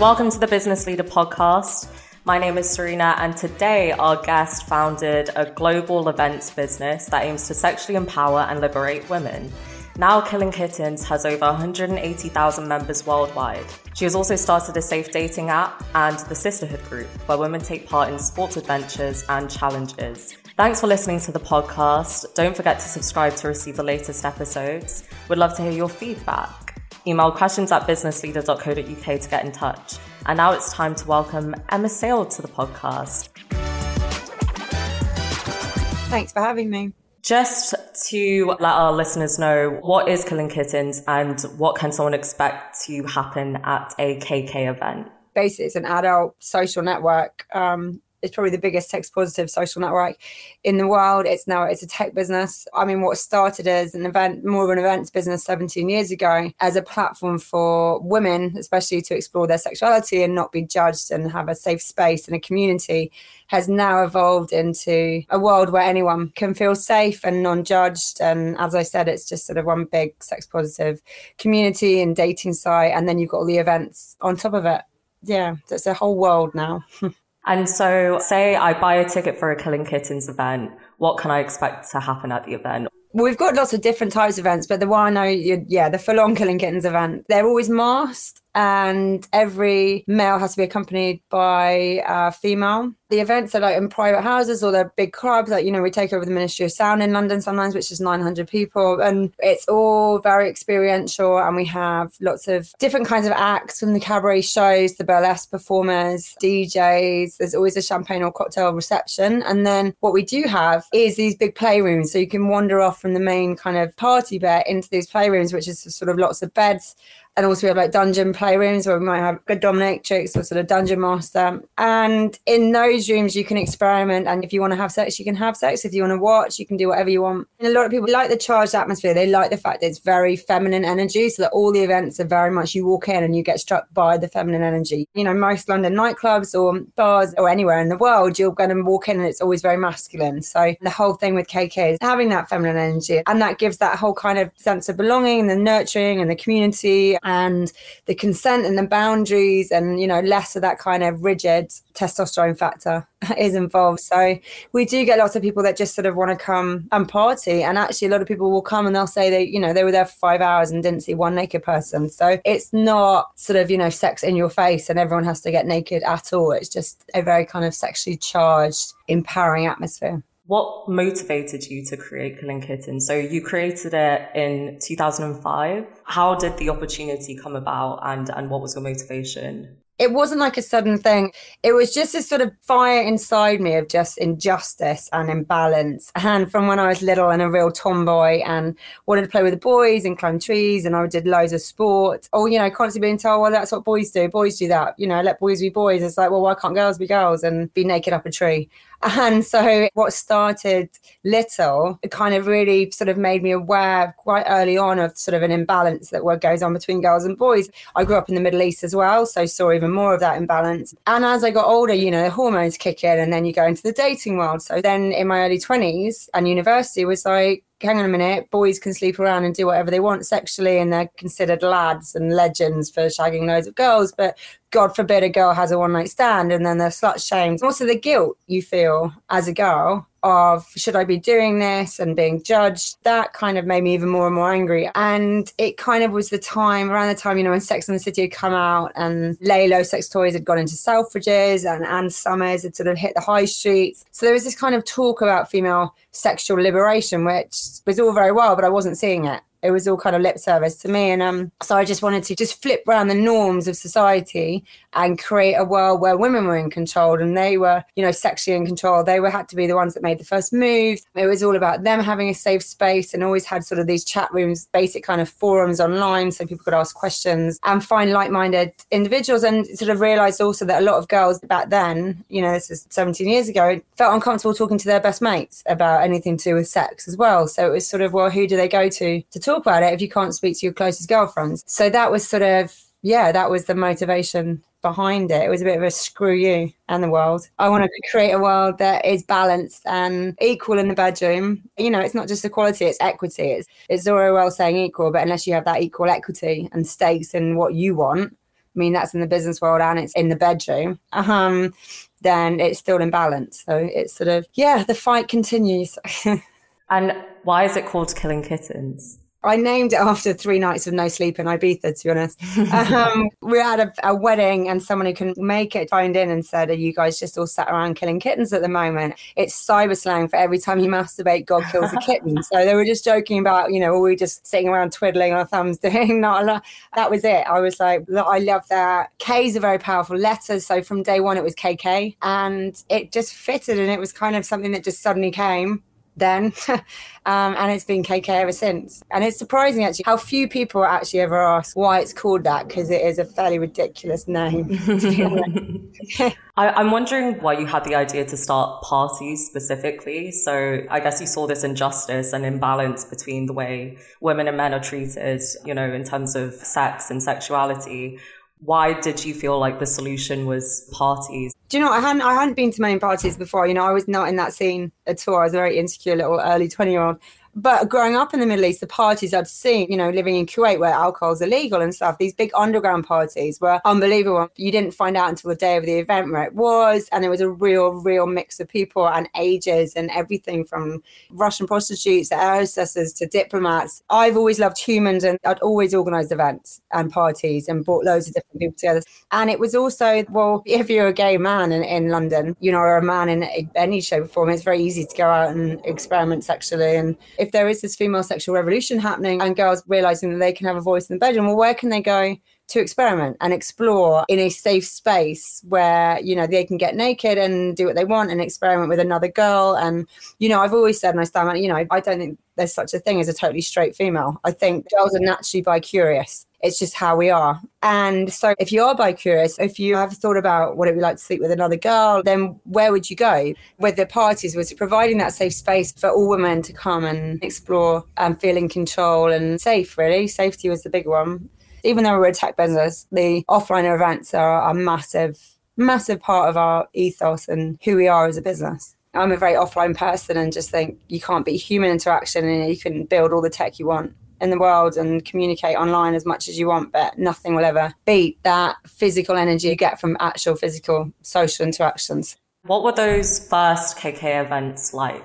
Welcome to the Business Leader podcast. My name is Serena, and today our guest founded a global events business that aims to sexually empower and liberate women. Now, Killing Kittens has over 180,000 members worldwide. She has also started a safe dating app and the Sisterhood Group, where women take part in sports adventures and challenges. Thanks for listening to the podcast. Don't forget to subscribe to receive the latest episodes. We'd love to hear your feedback. Email questions at businessleader.co.uk to get in touch. And now it's time to welcome Emma Sayle to the podcast. Thanks for having me. Just to let our listeners know, what is Killing Kittens and what can someone expect to happen at a KK event? Basically, it's an adult social network um, it's probably the biggest sex positive social network in the world. It's now it's a tech business. I mean, what started as an event, more of an events business 17 years ago, as a platform for women, especially to explore their sexuality and not be judged and have a safe space and a community, has now evolved into a world where anyone can feel safe and non-judged. And as I said, it's just sort of one big sex positive community and dating site, and then you've got all the events on top of it. Yeah, it's a whole world now. And so, say I buy a ticket for a Killing Kittens event, what can I expect to happen at the event? We've got lots of different types of events, but the one I know, yeah, the full on Killing Kittens event, they're always masked and every male has to be accompanied by a female. The events are like in private houses or they're big clubs. Like, you know, we take over the Ministry of Sound in London sometimes, which is 900 people. And it's all very experiential. And we have lots of different kinds of acts from the cabaret shows, the burlesque performers, DJs. There's always a champagne or cocktail reception. And then what we do have is these big playrooms. So you can wander off from the main kind of party bit into these playrooms, which is sort of lots of beds and also we have like dungeon playrooms where we might have a dominatrix or sort of dungeon master. And in those rooms, you can experiment. And if you want to have sex, you can have sex. If you want to watch, you can do whatever you want. And a lot of people like the charged atmosphere. They like the fact that it's very feminine energy. So that all the events are very much you walk in and you get struck by the feminine energy. You know, most London nightclubs or bars or anywhere in the world, you're going to walk in and it's always very masculine. So the whole thing with KK is having that feminine energy. And that gives that whole kind of sense of belonging and the nurturing and the community and the consent and the boundaries and you know less of that kind of rigid testosterone factor is involved. So we do get lots of people that just sort of want to come and party and actually a lot of people will come and they'll say they you know they were there for five hours and didn't see one naked person. So it's not sort of you know sex in your face and everyone has to get naked at all. It's just a very kind of sexually charged empowering atmosphere what motivated you to create Killing Kittens? So you created it in 2005. How did the opportunity come about and, and what was your motivation? It wasn't like a sudden thing. It was just this sort of fire inside me of just injustice and imbalance. And from when I was little and a real tomboy and wanted to play with the boys and climb trees and I did loads of sport. Or, oh, you know, constantly being told, well, that's what boys do. Boys do that. You know, let boys be boys. It's like, well, why can't girls be girls and be naked up a tree? And so what started little it kind of really sort of made me aware quite early on of sort of an imbalance that what goes on between girls and boys. I grew up in the Middle East as well, so saw even more of that imbalance. And as I got older, you know, the hormones kick in and then you go into the dating world. So then in my early 20s and university was like, hang on a minute, boys can sleep around and do whatever they want sexually, and they're considered lads and legends for shagging loads of girls. But God forbid a girl has a one night stand, and then they're slut shamed. Also, the guilt you feel as a girl of should I be doing this and being judged, that kind of made me even more and more angry. And it kind of was the time, around the time, you know, when Sex and the City had come out and LELO sex toys had gone into Selfridges and Ann Summers had sort of hit the high streets. So there was this kind of talk about female sexual liberation, which was all very well, but I wasn't seeing it it was all kind of lip service to me. And um so i just wanted to just flip around the norms of society and create a world where women were in control and they were you know sexually in control. They were had to be the ones that made the first move. It was all about them having a safe space and always had sort of these chat rooms basic kind of forums online so people could ask questions and find like-minded individuals. And sort of realized also that a lot of girls back then you know this is 17 years ago felt uncomfortable talking to their best mates about anything to do with sex as well. So it was sort of well who do they go to to talk about it if you can't speak to your closest girlfriends. So that was sort of, yeah, that was the motivation behind it. It was a bit of a screw you and the world. I want to create a world that is balanced and equal in the bedroom. You know, it's not just equality, it's equity. It's, it's very well saying equal, but unless you have that equal equity and stakes in what you want, I mean, that's in the business world and it's in the bedroom. Um, then it's still in balance. So it's sort of, yeah, the fight continues. and why is it called Killing Kittens? I named it after three nights of no sleep in Ibiza, to be honest. um, we had a, a, wedding and someone who can make it phoned in and said, Are you guys just all sat around killing kittens at the moment? It's cyber slang for every time you masturbate, God kills a kitten. so they were just joking about, you know, are we just sitting around twiddling our thumbs doing not a lot. That was it. I was like, I love that. K's are very powerful letters. So from day one, it was KK and it just fitted and it was kind of something that just suddenly came then, um, and it's been KK ever since. And it's surprising actually how few people actually ever ask why it's called that because it is a fairly ridiculous name. I, am wondering why you had the idea to start parties specifically. So I guess you saw this injustice and imbalance between the way women and men are treated, you know, in terms of sex and sexuality why did you feel like the solution was parties? Do you know I hadn't I hadn't been to many parties before. You know, I was not in that scene at all. I was a very insecure little early twenty year old. But growing up in the Middle East, the parties I'd seen, you know, living in Kuwait where alcohol's illegal and stuff, these big underground parties were unbelievable. You didn't find out until the day of the event where it was. And it was a real, real mix of people and ages and everything from Russian prostitutes to air hostesses to diplomats. I've always loved humans and I'd always organized events and parties and brought loads of different people together. And it was also, well, if you're a gay man in, in London, you know, or a man in any shape or form, it's very easy to go out and experiment sexually. And if there is this female sexual revolution happening and girls realizing that they can have a voice in the bedroom, well, where can they go to experiment and explore in a safe space where you know they can get naked and do what they want and experiment with another girl? And you know i've always said and i stand you know i don't think there's such a thing as a totally straight female. I think girls are naturally bi curious it's just how we are. And so, if you are bi curious, if you have thought about what it would be like to sleep with another girl, then where would you go? With the parties was providing that safe space for all women to come and explore and feel in control and safe, really. Safety was the big one. Even though we're a tech business, the offline events are a massive, massive part of our ethos and who we are as a business. I'm a very offline person and just think you can't beat human interaction and you can build all the tech you want in the world and communicate online as much as you want, but nothing will ever beat that physical energy you get from actual physical social interactions. What were those first KK events like?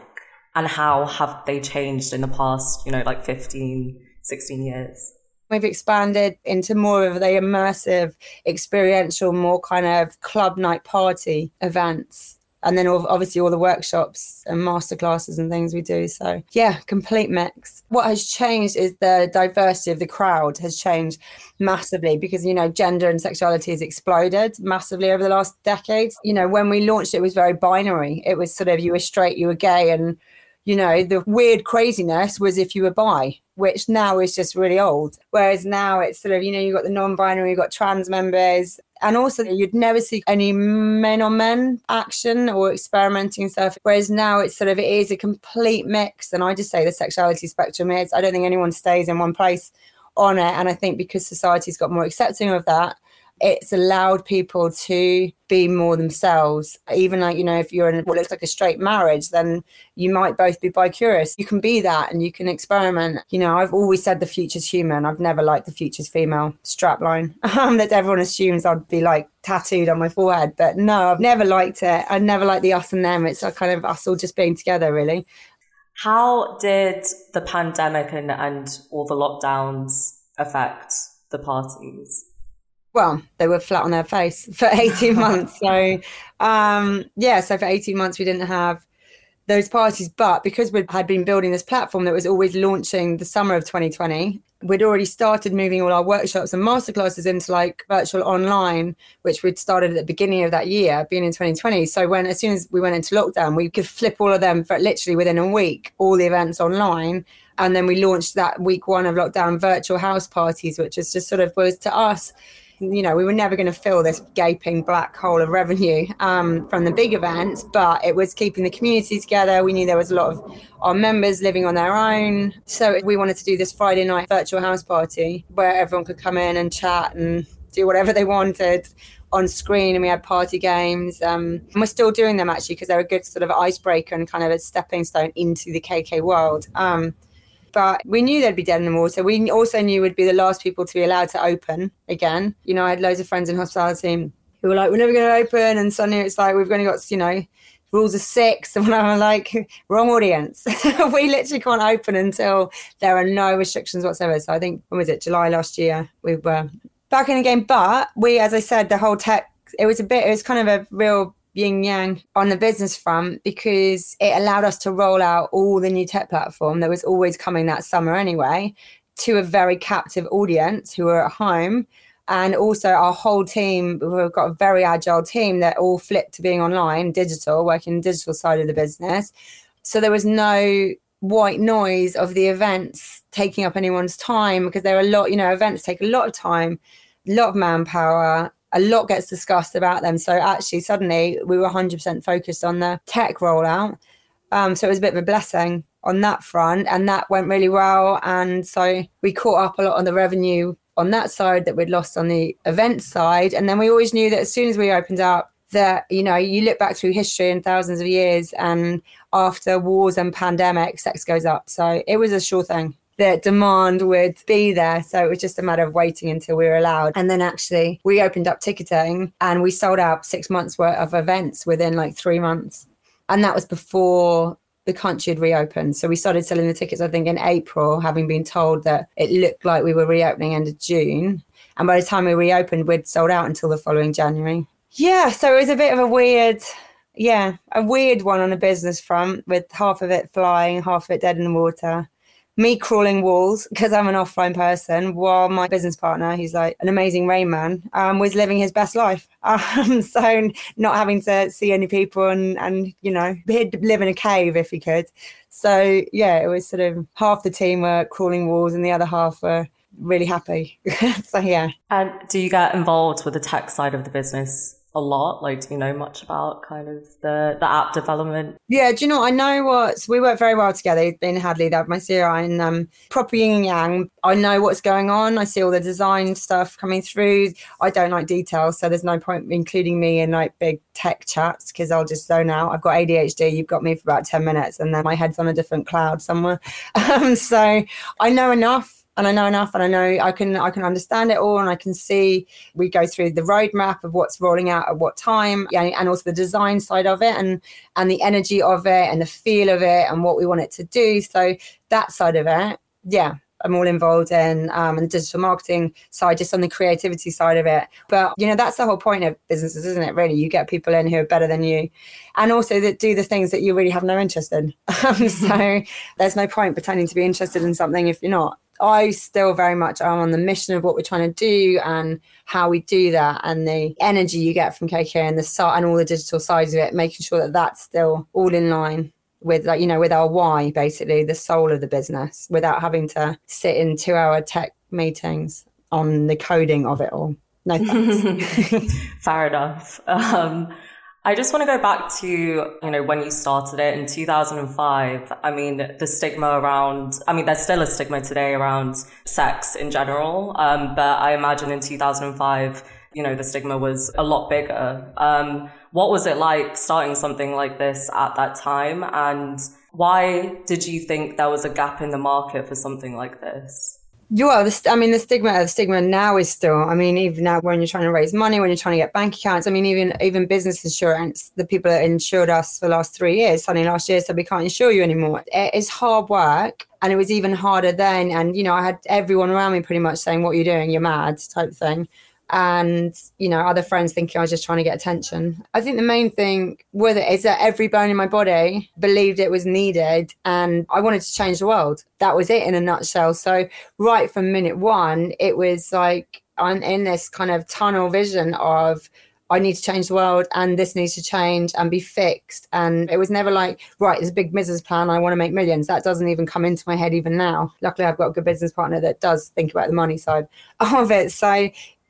And how have they changed in the past, you know, like 15, 16 years? We've expanded into more of the immersive, experiential, more kind of club night party events and then obviously all the workshops and masterclasses and things we do. So yeah, complete mix. What has changed is the diversity of the crowd has changed massively because you know gender and sexuality has exploded massively over the last decades. You know, when we launched it, was very binary. It was sort of you were straight, you were gay, and you know the weird craziness was if you were bi which now is just really old whereas now it's sort of you know you've got the non-binary you've got trans members and also, you'd never see any men on men action or experimenting stuff. Whereas now it's sort of, it is a complete mix. And I just say the sexuality spectrum is, I don't think anyone stays in one place on it. And I think because society's got more accepting of that, it's allowed people to be more themselves. Even like, you know, if you're in what looks like a straight marriage, then you might both be bi curious. You can be that and you can experiment. You know, I've always said the future's human. I've never liked the future's female strapline um, that everyone assumes I'd be like tattooed on my forehead. But no, I've never liked it. I never liked the us and them. It's like kind of us all just being together, really. How did the pandemic and, and all the lockdowns affect the parties? Well, they were flat on their face for 18 months. So, um, yeah, so for 18 months, we didn't have those parties. But because we had been building this platform that was always launching the summer of 2020, we'd already started moving all our workshops and masterclasses into like virtual online, which we'd started at the beginning of that year, being in 2020. So when as soon as we went into lockdown, we could flip all of them for literally within a week, all the events online. And then we launched that week one of lockdown virtual house parties, which is just sort of was to us you know, we were never going to fill this gaping black hole of revenue um, from the big events, but it was keeping the community together. We knew there was a lot of our members living on their own. So we wanted to do this Friday night virtual house party where everyone could come in and chat and do whatever they wanted on screen and we had party games um, and we're still doing them actually because they're a good sort of icebreaker and kind of a stepping stone into the kk world um, but we knew they'd be dead in the water. We also knew we'd be the last people to be allowed to open again. You know, I had loads of friends in hospitality who were like, we're never going to open. And suddenly it's like, we've only got, you know, rules of six. And I'm like, wrong audience. we literally can't open until there are no restrictions whatsoever. So I think, when was it, July last year, we were back in the game. But we, as I said, the whole tech, it was a bit, it was kind of a real yin yang on the business front because it allowed us to roll out all the new tech platform that was always coming that summer anyway to a very captive audience who were at home. And also our whole team we've got a very agile team that all flipped to being online digital working digital side of the business. So there was no white noise of the events taking up anyone's time because there are a lot you know events take a lot of time a lot of manpower a lot gets discussed about them. So actually, suddenly we were 100% focused on the tech rollout. Um, so it was a bit of a blessing on that front, and that went really well. And so we caught up a lot on the revenue on that side that we'd lost on the event side. And then we always knew that as soon as we opened up, that you know you look back through history and thousands of years and after wars and pandemics sex goes up so it was a sure thing the demand would be there. So it was just a matter of waiting until we were allowed. And then actually, we opened up ticketing and we sold out six months worth of events within like three months. And that was before the country had reopened. So we started selling the tickets, I think, in April, having been told that it looked like we were reopening end of June. And by the time we reopened, we'd sold out until the following January. Yeah, so it was a bit of a weird, yeah, a weird one on a business front with half of it flying, half of it dead in the water me crawling walls because I'm an offline person, while my business partner, who's like an amazing rain man, um, was living his best life. Um, so not having to see any people and, and, you know, he'd live in a cave if he could. So yeah, it was sort of half the team were crawling walls and the other half were really happy. so yeah. And do you get involved with the tech side of the business? A lot? Like, do you know much about kind of the, the app development? Yeah, do you know, I know what, we work very well together in Hadley, that my CEO and um, proper yin and yang. I know what's going on. I see all the design stuff coming through. I don't like details, so there's no point including me in like big tech chats because I'll just zone out. I've got ADHD. You've got me for about 10 minutes and then my head's on a different cloud somewhere. Um, so I know enough and I know enough and I know I can I can understand it all and I can see we go through the roadmap of what's rolling out at what time yeah, and also the design side of it and and the energy of it and the feel of it and what we want it to do. So that side of it, yeah, I'm all involved in um, and the digital marketing side, just on the creativity side of it. But you know, that's the whole point of businesses, isn't it? Really, you get people in who are better than you, and also that do the things that you really have no interest in. So there's no point pretending to be interested in something if you're not. I still very much am on the mission of what we're trying to do and how we do that and the energy you get from KK and the site and all the digital sides of it, making sure that that's still all in line with like you know with our why basically the soul of the business without having to sit in two hour tech meetings on the coding of it all. No thanks. Fair enough. Um, I just want to go back to, you know, when you started it in 2005. I mean, the stigma around, I mean, there's still a stigma today around sex in general. Um, but I imagine in 2005, you know, the stigma was a lot bigger. Um, what was it like starting something like this at that time? And why did you think there was a gap in the market for something like this? Well, the, I mean, the stigma, the stigma now is still. I mean, even now when you're trying to raise money, when you're trying to get bank accounts. I mean, even even business insurance. The people that insured us for the last three years, suddenly last year said we can't insure you anymore. It is hard work, and it was even harder then. And you know, I had everyone around me pretty much saying, "What are you doing? You're mad," type thing and you know other friends thinking I was just trying to get attention. I think the main thing with it is that every bone in my body believed it was needed, and I wanted to change the world. That was it in a nutshell. So right from minute one, it was like I'm in this kind of tunnel vision of I need to change the world and this needs to change and be fixed. And it was never like, right, there's a big business plan. I want to make millions. That doesn't even come into my head even now. Luckily, I've got a good business partner that does think about the money side of it. So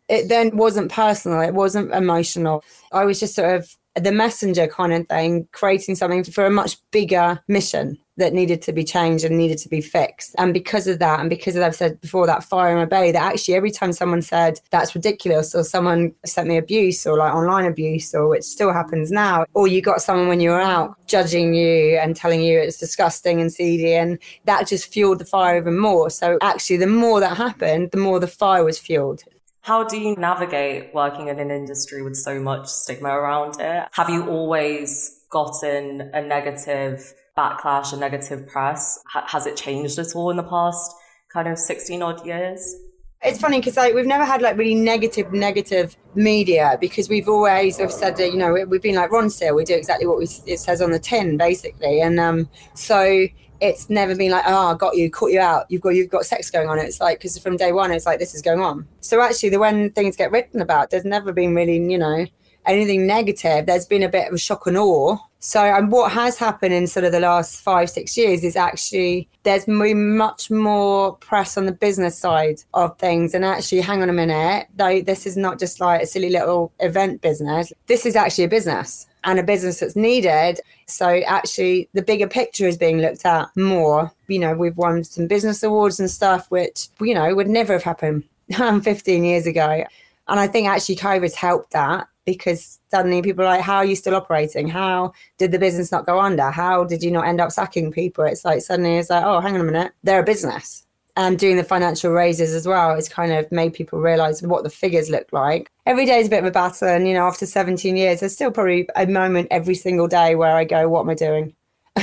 it then wasn't personal, it wasn't emotional. I was just sort of the messenger kind of thing, creating something for a much bigger mission. that needed to be changed and needed to be fixed. And because of that, and because I've said before that fire in my belly, that actually every time someone said that's ridiculous, or someone sent me abuse or like online abuse, or which still happens now, or you got someone when you were out judging you and telling you it's disgusting and seedy, and that just fueled the fire even more. So actually, the more that happened, the more the fire was fueled. How do you navigate working in an industry with so much stigma around it? Have you always gotten a negative backlash a negative press? has it changed at all in the past kind of 16 odd years? It's funny because like we've never had like really negative, negative media because we've always have said that you know we've been like Ron Ronseal, we do exactly what we, it says on the tin basically, and um, so it's never been like oh I got you, caught you out, you've got you've got sex going on. It's like because from day one it's like this is going on. So actually, the when things get written about, there's never been really you know anything negative. There's been a bit of a shock and awe so, and what has happened in sort of the last five, six years is actually there's been much more press on the business side of things. And actually, hang on a minute, though, this is not just like a silly little event business. This is actually a business and a business that's needed. So, actually, the bigger picture is being looked at more. You know, we've won some business awards and stuff, which, you know, would never have happened 15 years ago. And I think actually COVID's helped that because suddenly people are like, how are you still operating? How did the business not go under? How did you not end up sacking people? It's like suddenly it's like, oh, hang on a minute, they're a business. And doing the financial raises as well has kind of made people realize what the figures look like. Every day is a bit of a battle. And, you know, after 17 years, there's still probably a moment every single day where I go, what am I doing?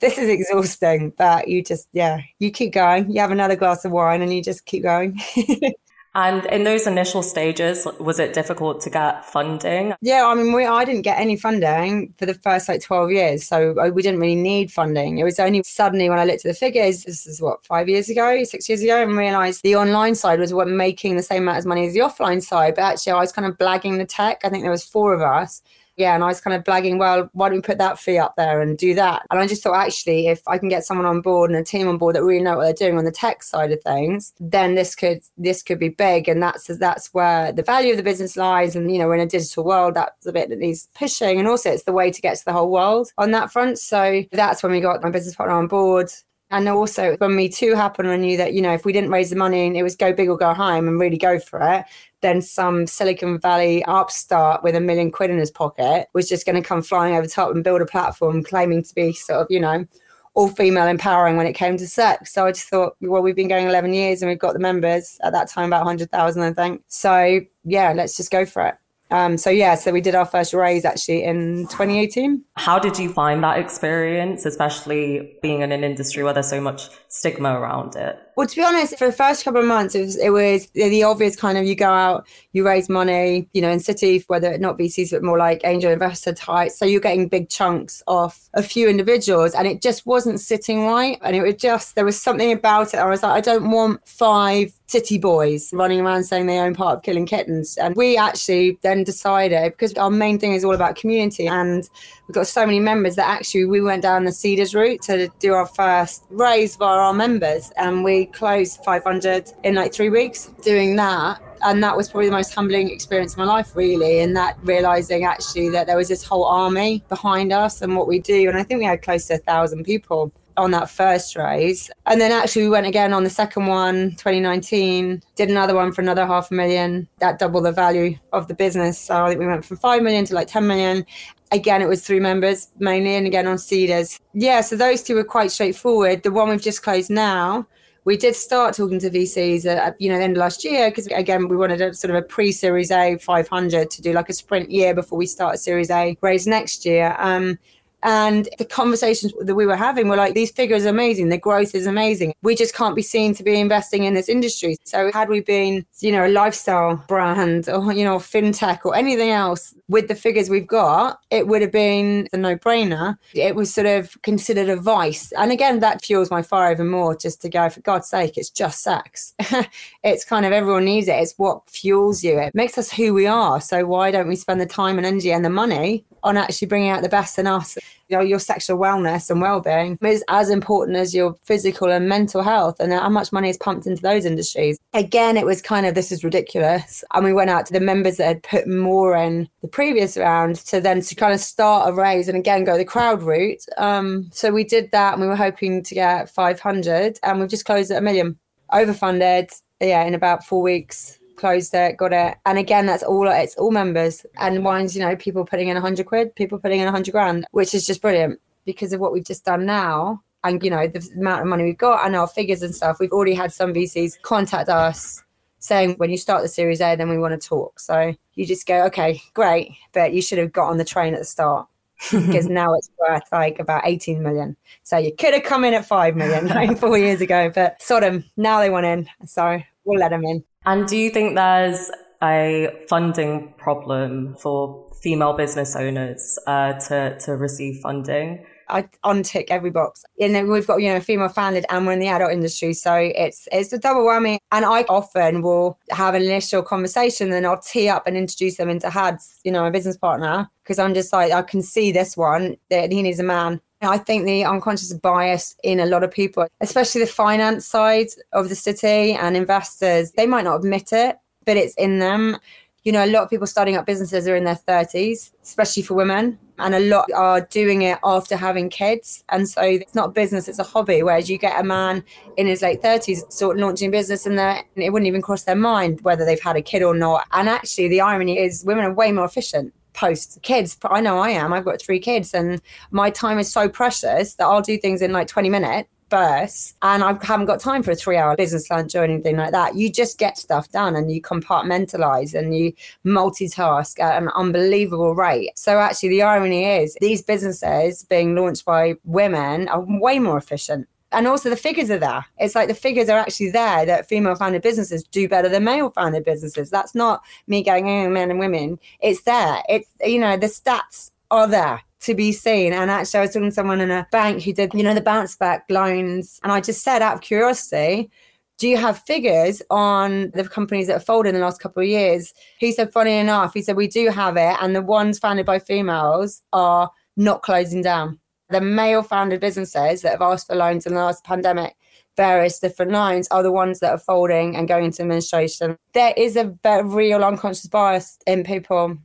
this is exhausting, but you just, yeah, you keep going. You have another glass of wine and you just keep going. And in those initial stages, was it difficult to get funding? Yeah, I mean, we, I didn't get any funding for the first like 12 years. So uh, we didn't really need funding. It was only suddenly when I looked at the figures, this is what, five years ago, six years ago, and realized the online side was what making the same amount of money as the offline side. But actually, I was kind of blagging the tech. I think there was four of us yeah, and I was kind of blagging, well, why don't we put that fee up there and do that? And I just thought, actually, if I can get someone on board and a team on board that really know what they're doing on the tech side of things, then this could this could be big. And that's that's where the value of the business lies. And you know, in a digital world, that's a bit that needs pushing. And also, it's the way to get to the whole world on that front. So that's when we got my business partner on board. And also, when Me Too happened, I knew that, you know, if we didn't raise the money and it was go big or go home and really go for it, then some Silicon Valley upstart with a million quid in his pocket was just going to come flying over top and build a platform claiming to be sort of, you know, all female empowering when it came to sex. So I just thought, well, we've been going 11 years and we've got the members at that time, about 100,000, I think. So yeah, let's just go for it. Um, so yeah, so we did our first raise actually in 2018. How did you find that experience, especially being in an industry where there's so much stigma around it? Well, to be honest, for the first couple of months, it was, it was the obvious kind of you go out, you raise money, you know, in City, whether not VCs, but more like angel investor type. So you're getting big chunks off a few individuals and it just wasn't sitting right. And it was just, there was something about it. I was like, I don't want five city boys running around saying they own part of Killing Kittens. And we actually then decided, because our main thing is all about community and we've got so many members that actually we went down the Seedrs route to do our first raise via our members. And we closed 500 in like three weeks doing that. And that was probably the most humbling experience of my life really and that realizing actually that there was this whole army behind us and what we do. And i think we had close to a thousand people on that first raise and then actually we went again on the second one 2019 did another one for another half a million. That doubled the value of the business. So i think we went from 5 million to like 10 million. Again, it was three members mainly, and again on Seedrs. Yeah, so those two were quite straightforward. The one we've just closed now, we did start talking to VCs at you know the end of last year because again we wanted a sort of a pre-Series A 500 to do like a sprint year before we start a Series A raise next year. Um, and the conversations that we were having were like, these figures are amazing. The growth is amazing. We just can't be seen to be investing in this industry. So had we been, you know, a lifestyle brand or, you know, fintech or anything else with the figures we've got, it would have been a no brainer. It was sort of considered a vice. And again, that fuels my fire even more just to go, for God's sake, it's just sex. it's kind of everyone needs it. It's what fuels you. It makes us who we are. So why don't we spend the time and energy and the money on actually bringing out the best in us? You know, your sexual wellness and well-being is as important as your physical and mental health and how much money is pumped into those industries. Again, it was kind of this is ridiculous. And we went out to the members that had put more in the previous round to then to kind of start a raise and again go the crowd route. Um, so we did that and we were hoping to get 500 and we've just closed at a million. Overfunded, yeah, in about four weeks closed it, got it. And again, that's all it's all members. And mine's, you know, people putting in a hundred quid, people putting in a hundred grand, which is just brilliant because of what we've just done now. And you know, the amount of money we've got and our figures and stuff. We've already had some VCs contact us saying when you start the series A, then we want to talk. So you just go, okay, great, but you should have got on the train at the start. because now it's worth like about 18 million. So you could have come in at 5 million like four years ago, but Sodom, now they want in. So we'll let them in. And do you think there's a funding problem for female business owners uh, to, to receive funding? I untick every box. And then we've got, you know, female founded and we're in the adult industry. So it's it's a double whammy. And I often will have an initial conversation and I'll tee up and introduce them into HADS, you know, my business partner, because I'm just like, I can see this one that he needs a man. I think the unconscious bias in a lot of people, especially the finance side of the city and investors, they might not admit it, but it's in them. You know, a lot of people starting up businesses are in their 30s, especially for women, and a lot are doing it after having kids. And so it's not business, it's a hobby. Whereas you get a man in his late 30s sort of launching business and it wouldn't even cross their mind whether they've had a kid or not. And actually, the irony is women are way more efficient post kids. I know I am. I've got three kids, and my time is so precious that I'll do things in like 20 minutes bursts and I haven't got time for a three hour business lunch or anything like that. You just get stuff done and you compartmentalize and you multitask at an unbelievable rate. So, actually, the irony is these businesses being launched by women are way more efficient and also the figures are there. It's like the figures are actually there that female founded businesses do better than male founded businesses. That's not me going, oh, men and women. It's there. It's, you know, the stats are there to be seen. And actually, I was talking to someone in a bank who did, you know, the bounce back loans. And I just said, out of curiosity, do you have figures on the companies that have folded in the last couple of years? He said, funny enough, he said, we do have it. And the ones founded by females are not closing down the male founded businesses that have asked for loans in the last pandemic, various different loans, are the ones that are folding and going into administration. There is a real unconscious bias in people.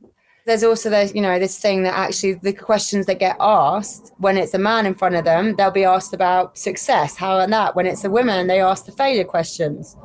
There's also the you know, this thing that actually the questions that get asked when it's a man in front of them, they'll be asked about success, how and that. When it's a woman, they ask the failure questions,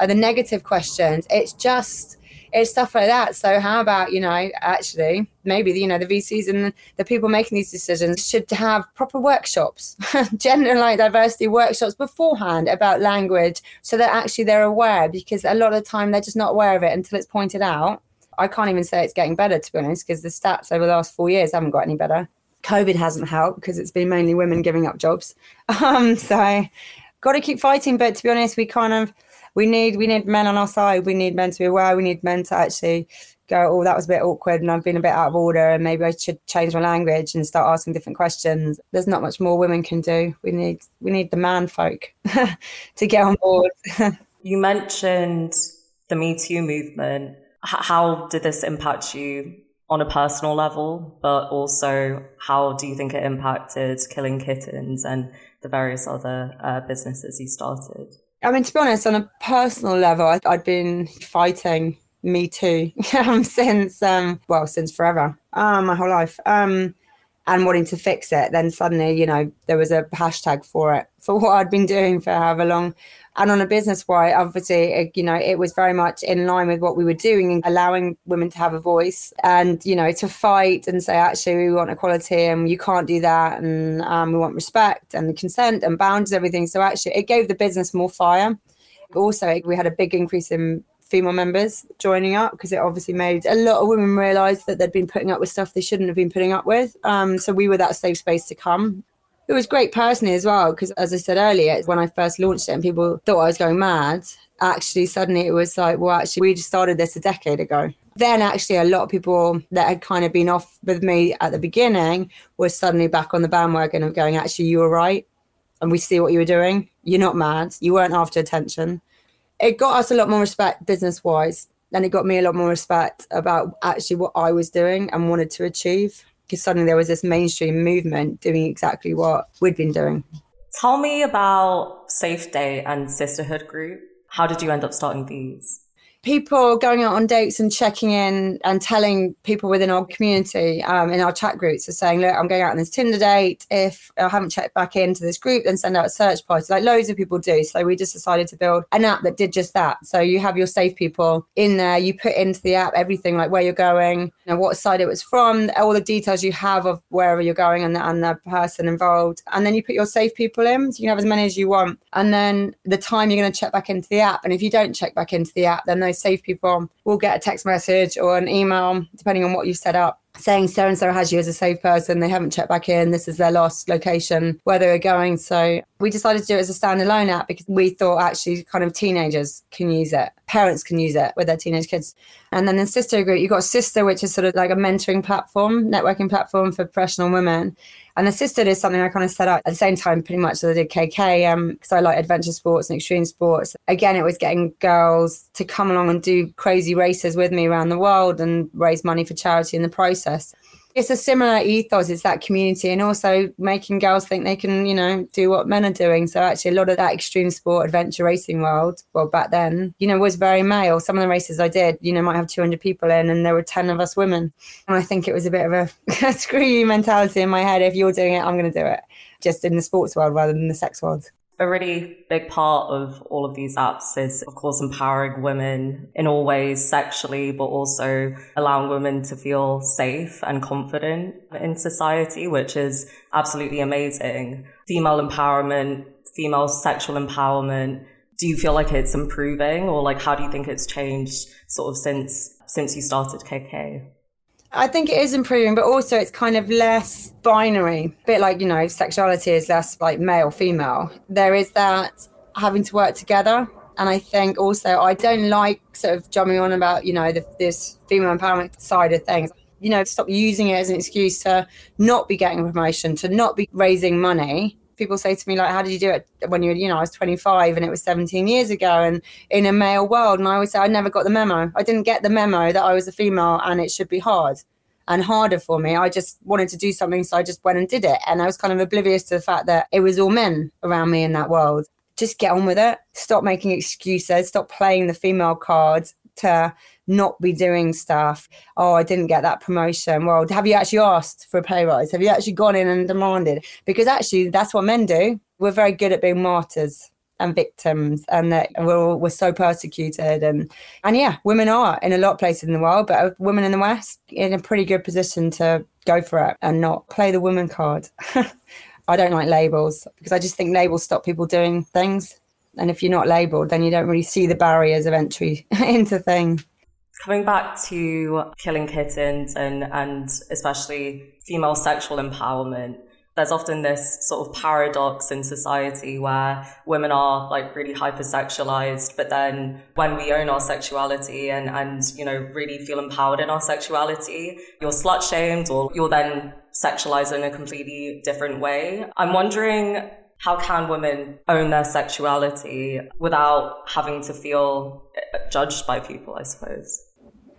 or the negative questions. It's just it's stuff like that. So how about you know actually maybe you know the VCs and the people making these decisions should have proper workshops, gender like diversity workshops beforehand about language, so that actually they're aware because a lot of the time they're just not aware of it until it's pointed out. I can't even say it's getting better to be honest because the stats over the last four years haven't got any better. COVID hasn't helped because it's been mainly women giving up jobs. Um, so got to keep fighting. But to be honest, we kind of we need we need men on our side. We need men to be aware. We need men to actually go, oh, that was a bit awkward and I've been a bit out of order and maybe I should change my language and start asking different questions. There's not much more women can do. We need we need the man folk to get on board. you mentioned the Me Too movement. how did this impact you on a personal level, but also how do you think it impacted Killing Kittens and the various other uh, businesses you started? I mean, to be honest, on a personal level, I, had been fighting Me Too um, since, um, well, since forever, um, my whole life, um, and wanting to fix it. Then suddenly, you know, there was a hashtag for it for what I'd been doing for however long. And on a business wide, obviously, you know, it was very much in line with what we were doing and allowing women to have a voice and, you know, to fight and say, actually, we want equality and you can't do that. And um, we want respect and consent and boundaries, everything. So actually, it gave the business more fire. Also, we had a big increase in female members joining up because it obviously made a lot of women realize that they'd been putting up with stuff they shouldn't have been putting up with. Um, so we were that safe space to come it was great personally as well because as i said earlier when i first launched it and people thought i was going mad actually suddenly it was like well actually we just started this a decade ago. Then actually a lot of people that had kind of been off with me at the beginning were suddenly back on the bandwagon of going actually you were right and we see what you were doing. You're not mad. You weren't after attention. It got us a lot more respect business wise and it got me a lot more respect about actually what i was doing and wanted to achieve because suddenly there was this mainstream movement doing exactly what we'd been doing. Tell me about Safedate and Sisterhood Group. How did you end up starting these? People going out on dates and checking in and telling people within our community um, in our chat groups are saying, look, I'm going out on this Tinder date. If I haven't checked back into this group, then send out a search party like loads of people do. So we just decided to build an app that did just that. So you have your safe people in there. You put into the app everything like where you're going, you know, what side it was from, all the details you have of wherever you're going and the, and the person involved. And then you put your safe people in. So you can have as many as you want. And then the time you're going to check back into the app. And if you don't check back into the app, then those safe people um, will get a text message or an email, um, depending on what you've set up, saying so and so has you as a safe person. They haven't checked back in. This is their last location, where they were going. So we decided to do it as a standalone app because we thought actually kind of teenagers can use it, parents can use it with their teenage kids. And then in Sister Group, you've got Sister, which is sort of like a mentoring platform, networking platform for professional women. And the sister is something I kind of set up at the same time, pretty much as I did KK, because um, I like adventure sports and extreme sports. Again, it was getting girls to come along and do crazy races with me around the world and raise money for charity in the process it's a similar ethos it's that community and also making girls think they can you know do what men are doing. So actually a lot of that extreme sport adventure racing world well back then you know was very male. Some of the races i did you know might have 200 people in and there were 10 of us women. And i think it was a bit of a screw you mentality in my head if you're doing it i'm going to do it. Just in the sports world rather than the sex world a really big part of all of these apps is, of course, empowering women in all ways sexually, but also allowing women to feel safe and confident in society, which is absolutely amazing. Female empowerment, female sexual empowerment. Do you feel like it's improving or like how do you think it's changed sort of since, since you started KK? I think it is improving, but also it's kind of less binary. A bit like, you know, sexuality is less like male, female. There is that having to work together. And I think also I don't like sort of jumping on about, you know, the, this female empowerment side of things. You know, stop using it as an excuse to not be getting a promotion, to not be raising money people say to me like how did you do it when you you know i was 25 and it was 17 years ago and in a male world? And i always say i never got the memo. I didn't get the memo that i was a female and it should be hard and harder for me. I just wanted to do something so i just went and did it. And i was kind of oblivious to the fact that it was all men around me in that world. Just get on with it. Stop making excuses. Stop playing the female cards to not be doing stuff. Oh, I didn't get that promotion. Well, have you actually asked for a pay rise? Have you actually gone in and demanded? Because actually, that's what men do. We're very good at being martyrs and victims and that we're, we're so persecuted and and yeah women are in a lot of places in the world but women in the west in a pretty good position to go for it and not play the woman card i don't like labels because i just think labels stop people doing things and if you're not labeled then you don't really see the barriers of entry into things coming back to killing kittens and and especially female sexual empowerment there's often this sort of paradox in society where women are like really hypersexualized, but then when we own our sexuality and, and, you know, really feel empowered in our sexuality, you're slut shamed or you're then sexualized in a completely different way. I'm wondering how can women own their sexuality without having to feel uh, judged by people, I suppose?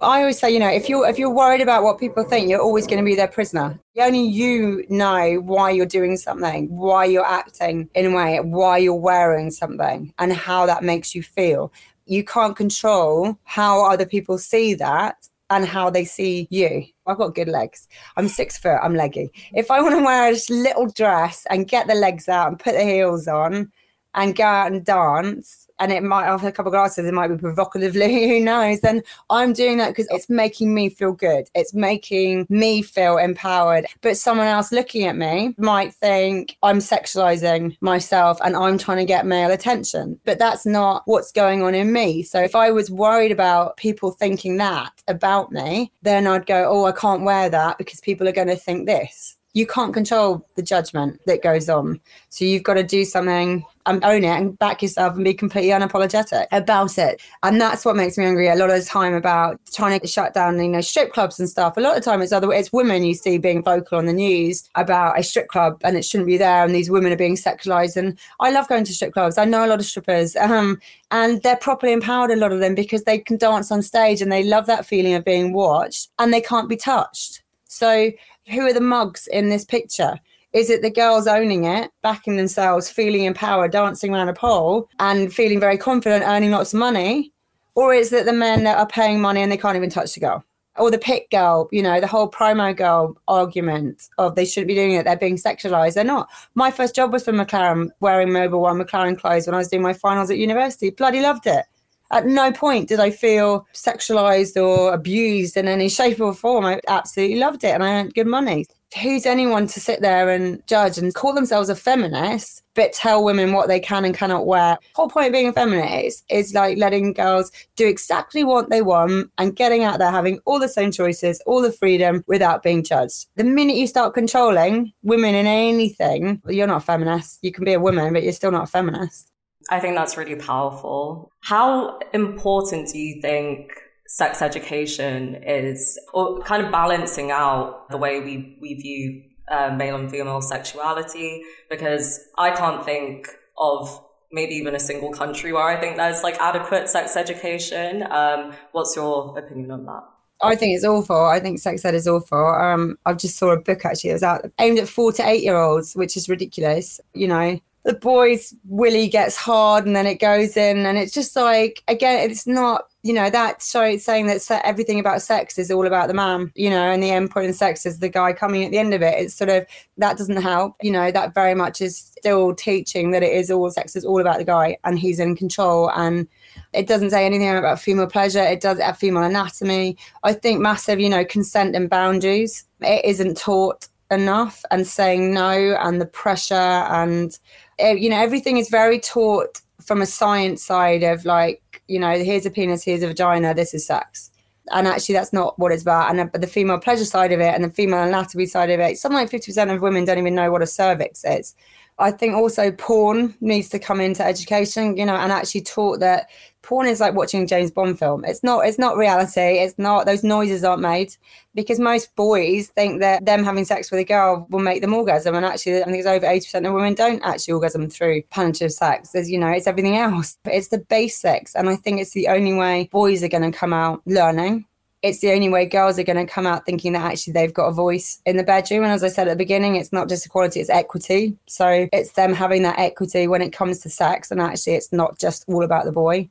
I always say, you know, if you're if you're worried about what people think, you're always going to be their prisoner. Only you know why you're doing something, why you're acting in a way, why you're wearing something, and how that makes you feel. You can't control how other people see that and how they see you. I've got good legs. I'm six foot. I'm leggy. If I want to wear a little dress and get the legs out and put the heels on and go out and dance and it might after a couple of glasses it might be provocatively who knows? Then i'm doing that because it's making me feel good. It's making me feel empowered. But someone else looking at me might think i'm sexualizing myself and i'm trying to get male attention. But that's not what's going on in me. So if i was worried about people thinking that about me then i'd go oh i can't wear that because people are going to think this. You can't control the judgment that goes on. So you've got to do something and own it and back yourself and be completely unapologetic about it. And that's what makes me angry a lot of the time about trying to shut down, you know, strip clubs and stuff. A lot of time it's other it's women you see being vocal on the news about a strip club and it shouldn't be there and these women are being sexualized. And I love going to strip clubs. I know a lot of strippers. Um, and they're properly empowered, a lot of them, because they can dance on stage and they love that feeling of being watched and they can't be touched. So Who are the mugs in this picture? Is it the girls owning it, backing themselves, feeling empowered, dancing around a pole and feeling very confident, earning lots of money? Or is it the men that are paying money and they can't even touch the girl? Or the pit girl, you know, the whole promo girl argument of they shouldn't be doing it, they're being sexualized. They're not. My first job was for McLaren, wearing Mobil One McLaren clothes when I was doing my finals at university. Bloody loved it. At no point did I feel sexualized or abused in any shape or form. I absolutely loved it and I earned good money who's anyone to sit there and judge and call themselves a feminist, but tell women what they can and cannot wear? The whole point of being a feminist is like letting girls do exactly what they want and getting out there, having all the same choices, all the freedom without being judged. The minute you start controlling women in anything, you're not a feminist. You can be a woman, but you're still not a feminist. I think that's really powerful. How important do you think sex education is or kind of balancing out the way we, we view uh, male and female sexuality because I can't think of maybe even a single country where I think there's like adequate sex education. Um, what's your opinion on that? I think it's awful. I think sex ed is awful. Um, I've just saw a book actually that was out aimed at four to eight year olds, which is ridiculous. You know, the boy's willy gets hard and then it goes in, and it's just like again, it's not you know that show saying that everything about sex is all about the man you know and the end point in sex is the guy coming at the end of it. It's sort of that doesn't help you know that very much is still teaching that it is all sex is all about the guy and he's in control. And it doesn't say anything about female pleasure. It does have female anatomy. I think massive you know consent and boundaries. It isn't taught enough and saying no and the pressure and eh, you know everything is very taught from a science side of like you know, here's a penis, here's a vagina, this is sex. And actually, that's not what it's about. And the, the female pleasure side of it and the female anatomy side of it, something like 50% of women don't even know what a cervix is. I think also porn needs to come into education, you know, and actually taught that porn is like watching a James Bond film. It's not it's not reality. It's not those noises aren't made because most boys think that them having sex with a girl will make them orgasm. And actually I think it's over 80% of women don't actually orgasm through penetrative sex. As you know, it's everything else. But it's the basics. And I think it's the only way boys are gonna come out learning it's the only way girls are going to come out thinking that actually they've got a voice in the bedroom. And as I said at the beginning, it's not just equality, it's equity. So it's them having that equity when it comes to sex. And actually, it's not just all about the boy.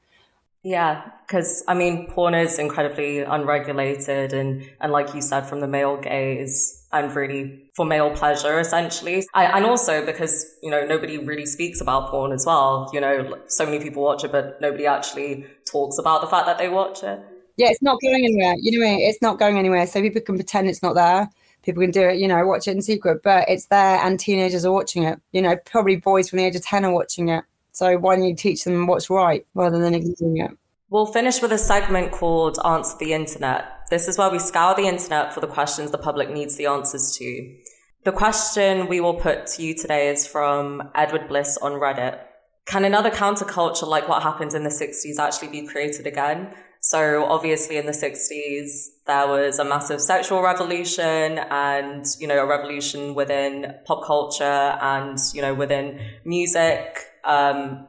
Yeah, because I mean, porn is incredibly unregulated, and and like you said, from the male gaze, and really for male pleasure, essentially. I, and also because you know nobody really speaks about porn as well. You know, so many people watch it, but nobody actually talks about the fact that they watch it. Yeah, it's not going anywhere. You know, it's not going anywhere. So people can pretend it's not there. People can do it, you know, watch it in secret, but it's there, and teenagers are watching it. You know, probably boys from the age of ten are watching it. So why don't you teach them what's right rather than ignoring it? We'll finish with a segment called Answer the Internet. This is where we scour the internet for the questions the public needs the answers to. The question we will put to you today is from Edward Bliss on Reddit. Can another counterculture like what happened in the 60s actually be created again? So obviously in the 60s, there was a massive sexual revolution and, you know, a revolution within pop culture and, you know, within music. Um,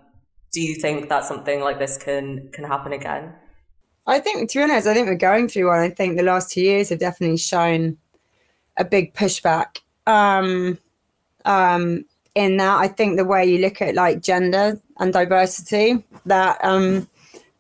do you think that something like this can, can happen again? I think, to be honest, I think we're going through one. I think the last two years have definitely shown a big pushback. Um, um, in that, I think the way you look at like gender and diversity, that um,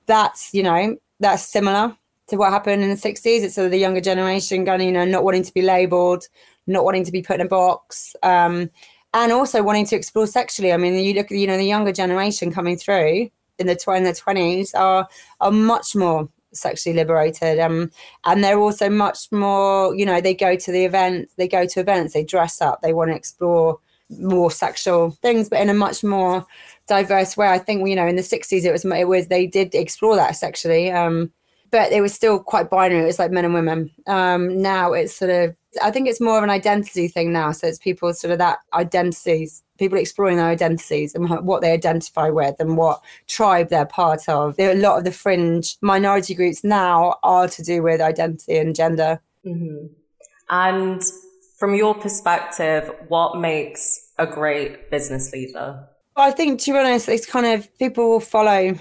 that's you know that's similar to what happened in the 60s. It's sort of the younger generation going, you know, not wanting to be labeled, not wanting to be put in a box, um, and also wanting to explore sexually. I mean, you look you know, the younger generation coming through in the, tw- in 20s are, are much more sexually liberated um, and they're also much more you know they go to the events they go to events they dress up they want to explore more sexual things but in a much more diverse way. I think you know in the sixties it was it was they did explore that sexually, um, but it was still quite binary. It was like men and women. Um, now it's sort of I think it's more of an identity thing now. So it's people sort of that identities, people exploring their identities and what they identify with and what tribe they're part of. There are a lot of the fringe minority groups now are to do with identity and gender. Mm-hmm. And from your perspective, what makes a great business leader? I think to be honest, it's kind of people will follow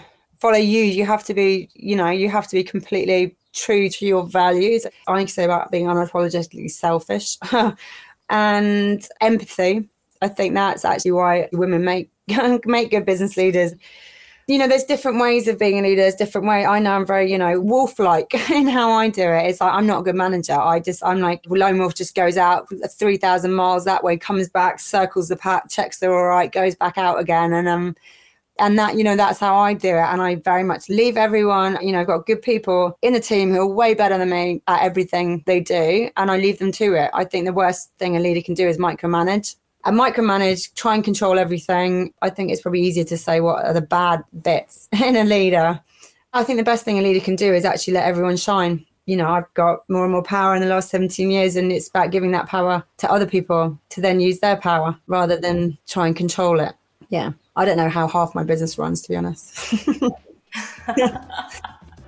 follow you. You have to be, you know, you have to be completely true to your values. I can say about being unapologetically selfish and empathy. I think that's actually why women make make good business leaders you know, there's different ways of being a leader. There's different way. I know I'm very, you know, wolf-like in how I do it. It's like I'm not a good manager. I just, I'm like lone wolf. Just goes out three thousand miles that way, comes back, circles the pack, checks they're all right, goes back out again, and um, and that you know that's how I do it. And I very much leave everyone. You know, I've got good people in the team who are way better than me at everything they do, and I leave them to it. I think the worst thing a leader can do is micromanage and micromanage, try and control everything. I think it's probably easier to say what are the bad bits in a leader. I think the best thing a leader can do is actually let everyone shine. You know, I've got more and more power in the last 17 years, and it's about giving that power to other people to then use their power rather than try and control it. Yeah. I don't know how half my business runs, to be honest.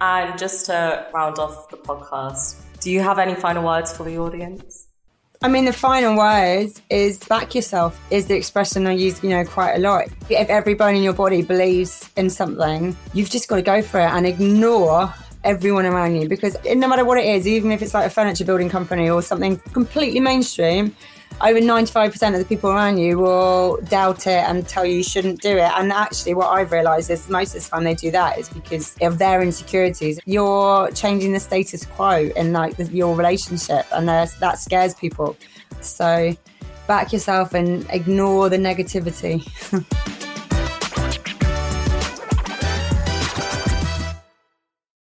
and just to round off the podcast, do you have any final words for the audience? I mean, the final words is back yourself is the expression I use, you know, quite a lot. If every bone in your body believes in something, you've just got to go for it and ignore everyone around you because no matter what it is, even if it's like a furniture building company or something completely mainstream, over 95% of the people around you will doubt it and tell you you shouldn't do it. And actually, what I've realized is most of the time they do that is because of their insecurities. You're changing the status quo in like your relationship, and that scares people. So back yourself and ignore the negativity.